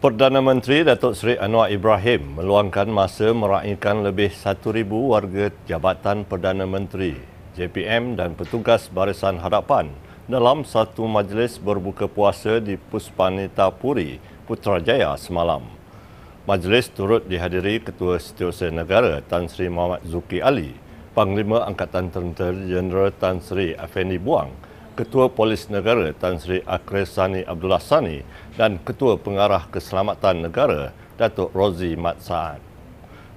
Perdana Menteri Datuk Seri Anwar Ibrahim meluangkan masa meraihkan lebih 1,000 warga Jabatan Perdana Menteri, JPM dan petugas Barisan Hadapan dalam satu majlis berbuka puasa di Puspanita Puri, Putrajaya semalam. Majlis turut dihadiri Ketua Setiausaha Negara Tan Sri Muhammad Zuki Ali, Panglima Angkatan Tentera Jeneral Tan Sri Effendi Buang, Ketua Polis Negara Tan Sri Akres Sani Abdullah Sani dan Ketua Pengarah Keselamatan Negara Datuk Rozi Mat Saad.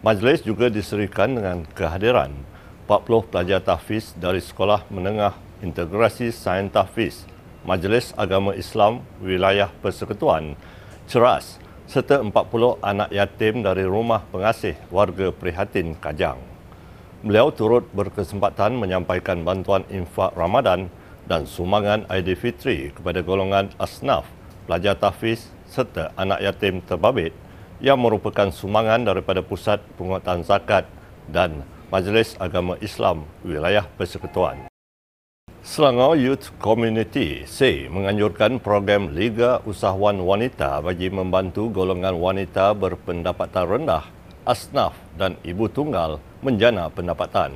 Majlis juga diserikan dengan kehadiran 40 pelajar tahfiz dari Sekolah Menengah Integrasi Sains Tahfiz, Majlis Agama Islam Wilayah Persekutuan, Ceras serta 40 anak yatim dari Rumah Pengasih Warga Prihatin Kajang. Beliau turut berkesempatan menyampaikan bantuan infak Ramadan dan sumbangan Aidilfitri kepada golongan asnaf, pelajar tahfiz serta anak yatim terbabit yang merupakan sumbangan daripada Pusat Penguatan Zakat dan Majlis Agama Islam Wilayah Persekutuan. Selangor Youth Community SAY menganjurkan program Liga Usahawan Wanita bagi membantu golongan wanita berpendapatan rendah, asnaf dan ibu tunggal menjana pendapatan.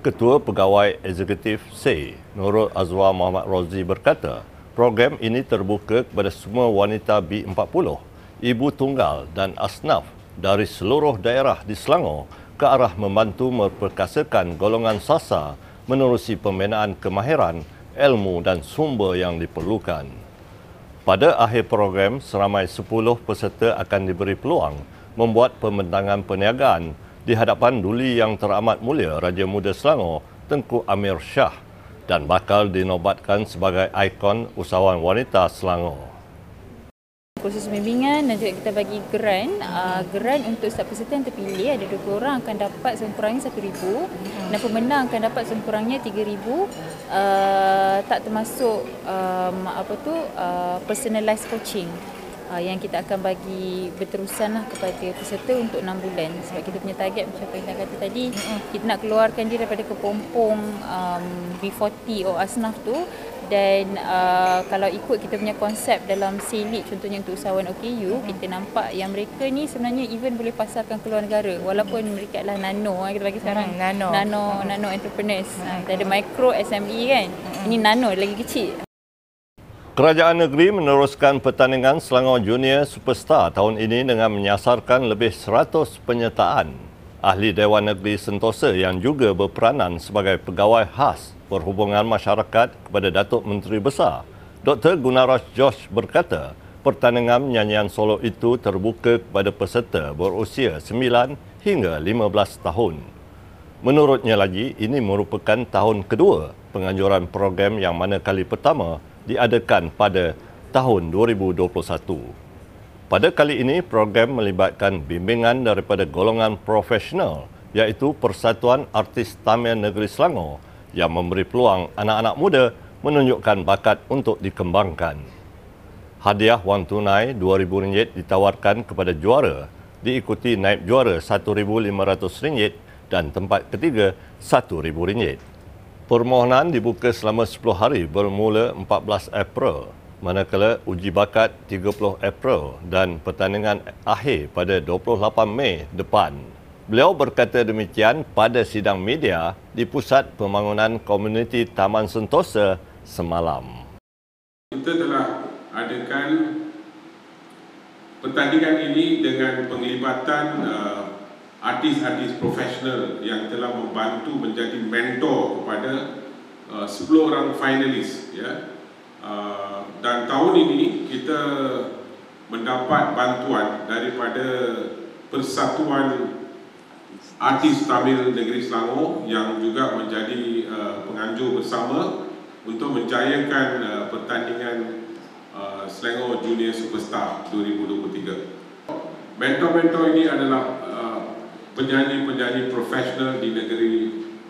Ketua Pegawai Eksekutif SAY, Nurul Azwar Muhammad Rozi berkata, program ini terbuka kepada semua wanita B40, ibu tunggal dan asnaf dari seluruh daerah di Selangor ke arah membantu memperkasakan golongan sasa menerusi pembinaan kemahiran, ilmu dan sumber yang diperlukan. Pada akhir program, seramai 10 peserta akan diberi peluang membuat pembentangan perniagaan di hadapan Duli Yang Teramat Mulia Raja Muda Selangor Tengku Amir Shah dan bakal dinobatkan sebagai ikon usahawan wanita Selangor. Proses pembimbingan dan juga kita bagi grant. Uh, grant untuk setiap peserta yang terpilih ada 20 orang akan dapat sekurang-kurangnya RM1,000 dan pemenang akan dapat sekurang-kurangnya RM3,000 uh, tak termasuk um, apa tu uh, personalized coaching uh, yang kita akan bagi berterusan lah kepada peserta untuk 6 bulan. Sebab kita punya target macam apa yang kata tadi kita nak keluarkan dia daripada kepompong um, B40 or asnaf tu. Dan uh, kalau ikut kita punya konsep dalam silik contohnya untuk usahawan OKU kita nampak yang mereka ni sebenarnya even boleh pasarkan ke luar negara. Walaupun mereka adalah nano kita bagi sekarang. Nano. Nano, nano entrepreneurs. Kita ada micro SME kan. Ini nano lagi kecil Kerajaan negeri meneruskan pertandingan Selangor Junior Superstar tahun ini dengan menyasarkan lebih 100 penyertaan ahli Dewan Negeri Sentosa yang juga berperanan sebagai pegawai khas perhubungan masyarakat kepada Datuk Menteri Besar. Dr. Gunaras Josh berkata, pertandingan nyanyian solo itu terbuka kepada peserta berusia 9 hingga 15 tahun. Menurutnya lagi, ini merupakan tahun kedua penganjuran program yang mana kali pertama diadakan pada tahun 2021. Pada kali ini, program melibatkan bimbingan daripada golongan profesional iaitu Persatuan Artis Tamian Negeri Selangor yang memberi peluang anak-anak muda menunjukkan bakat untuk dikembangkan. Hadiah wang tunai RM2,000 ditawarkan kepada juara diikuti naib juara RM1,500 dan tempat ketiga RM1,000. Permohonan dibuka selama 10 hari bermula 14 April manakala uji bakat 30 April dan pertandingan akhir pada 28 Mei depan. Beliau berkata demikian pada sidang media di Pusat Pembangunan Komuniti Taman Sentosa semalam. Kita telah adakan pertandingan ini dengan penglibatan uh, artis-artis profesional yang telah membantu menjadi mentor kepada uh, 10 orang finalis ya. Uh, dan tahun ini kita mendapat bantuan daripada Persatuan Artis Tamil Negeri Selangor yang juga menjadi uh, penganjur bersama untuk menjayakan uh, pertandingan uh, Selangor Junior Superstar 2023. Mentor-mentor ini adalah penyanyi-penyanyi profesional di negeri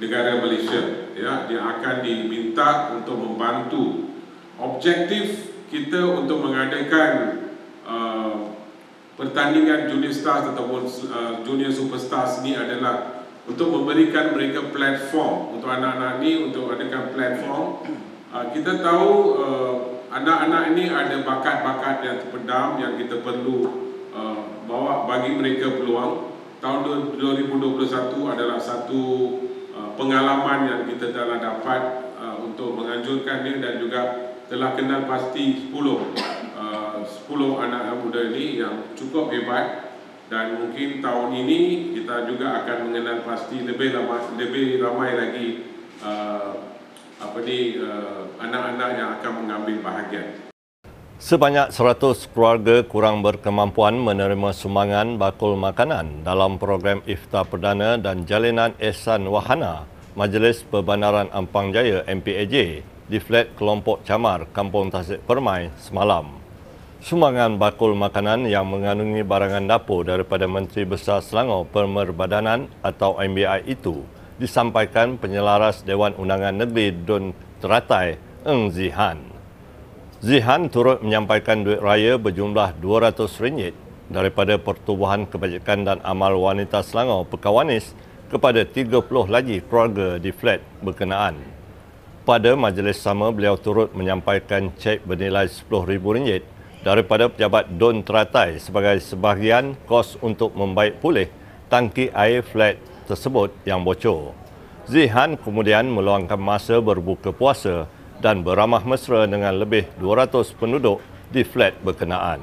negara Malaysia ya dia akan diminta untuk membantu. Objektif kita untuk mengadakan uh, pertandingan junior stars ataupun uh, junior superstars ini adalah untuk memberikan mereka platform. Untuk anak-anak ini untuk adakan platform. Uh, kita tahu uh, anak-anak ini ada bakat-bakat yang terpendam yang kita perlu uh, bawa bagi mereka peluang. Tahun 2021 adalah satu uh, pengalaman yang kita telah dapat uh, untuk menganjurkan ini dan juga telah kenal pasti 10 uh, 10 anak muda ini yang cukup hebat dan mungkin tahun ini kita juga akan mengenal pasti lebih ramai lebih ramai lagi uh, apa ni uh, anak-anak yang akan mengambil bahagian. Sebanyak 100 keluarga kurang berkemampuan menerima sumbangan bakul makanan dalam program Iftar Perdana dan Jalinan Ehsan Wahana Majlis Perbandaran Ampang Jaya MPAJ di flat kelompok Camar, Kampung Tasik Permai semalam. Sumbangan bakul makanan yang mengandungi barangan dapur daripada Menteri Besar Selangor Pemerbadanan atau MBI itu disampaikan penyelaras Dewan Undangan Negeri Dun Teratai Eng Zihan. Zihan turut menyampaikan duit raya berjumlah RM200 daripada Pertubuhan Kebajikan dan Amal Wanita Selangor Pekawanis kepada 30 lagi keluarga di flat berkenaan. Pada majlis sama, beliau turut menyampaikan cek bernilai RM10,000 daripada pejabat Don Teratai sebagai sebahagian kos untuk membaik pulih tangki air flat tersebut yang bocor. Zihan kemudian meluangkan masa berbuka puasa dan beramah mesra dengan lebih 200 penduduk di flat berkenaan.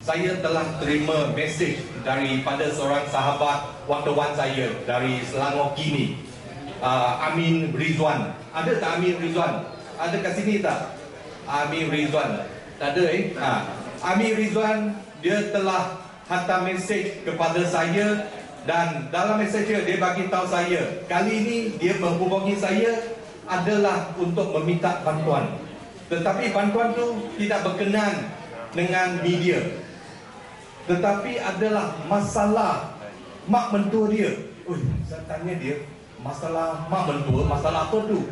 Saya telah terima mesej daripada seorang sahabat wartawan saya dari Selangor Kini, uh, Amin Rizwan. Ada tak Amin Rizwan? Ada kat sini tak? Amin Rizwan. Tak ada eh? Ha. Amin Rizwan, dia telah hantar mesej kepada saya dan dalam mesej dia, dia bagi tahu saya kali ini dia menghubungi saya adalah untuk meminta bantuan. Tetapi bantuan tu tidak berkenan dengan media. Tetapi adalah masalah mak mentua dia. Ui, saya tanya dia masalah mak mentua masalah apa tu?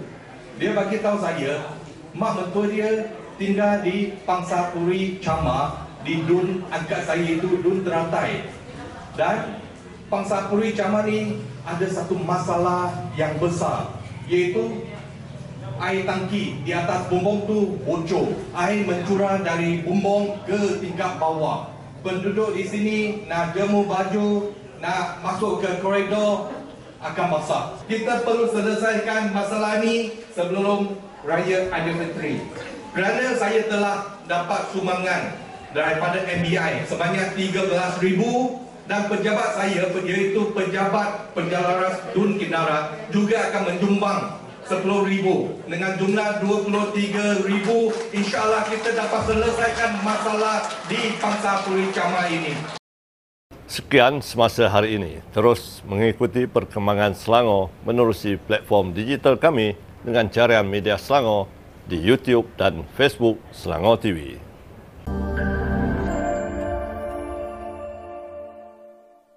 Dia bagi tahu saya mak mentua dia tinggal di Pangsapuri Chama di Dun agak saya itu Dun Teratai. Dan Pangsapuri Caman ini ada satu masalah yang besar iaitu air tangki di atas bumbung tu bocor air mencurah dari bumbung ke tingkat bawah. Penduduk di sini nak jemur baju nak masuk ke koridor akan basah. Kita perlu selesaikan masalah ini sebelum raya Aidilfitri kerana saya telah dapat sumbangan daripada MBI sebanyak 13,000 dan pejabat saya iaitu pejabat penjalaras Dun Kinara juga akan menjumbang 10,000 dengan jumlah 23,000 insyaAllah kita dapat selesaikan masalah di Pangsa Puri Cama ini. Sekian semasa hari ini. Terus mengikuti perkembangan Selangor menerusi platform digital kami dengan carian media Selangor di YouTube dan Facebook Selangor TV.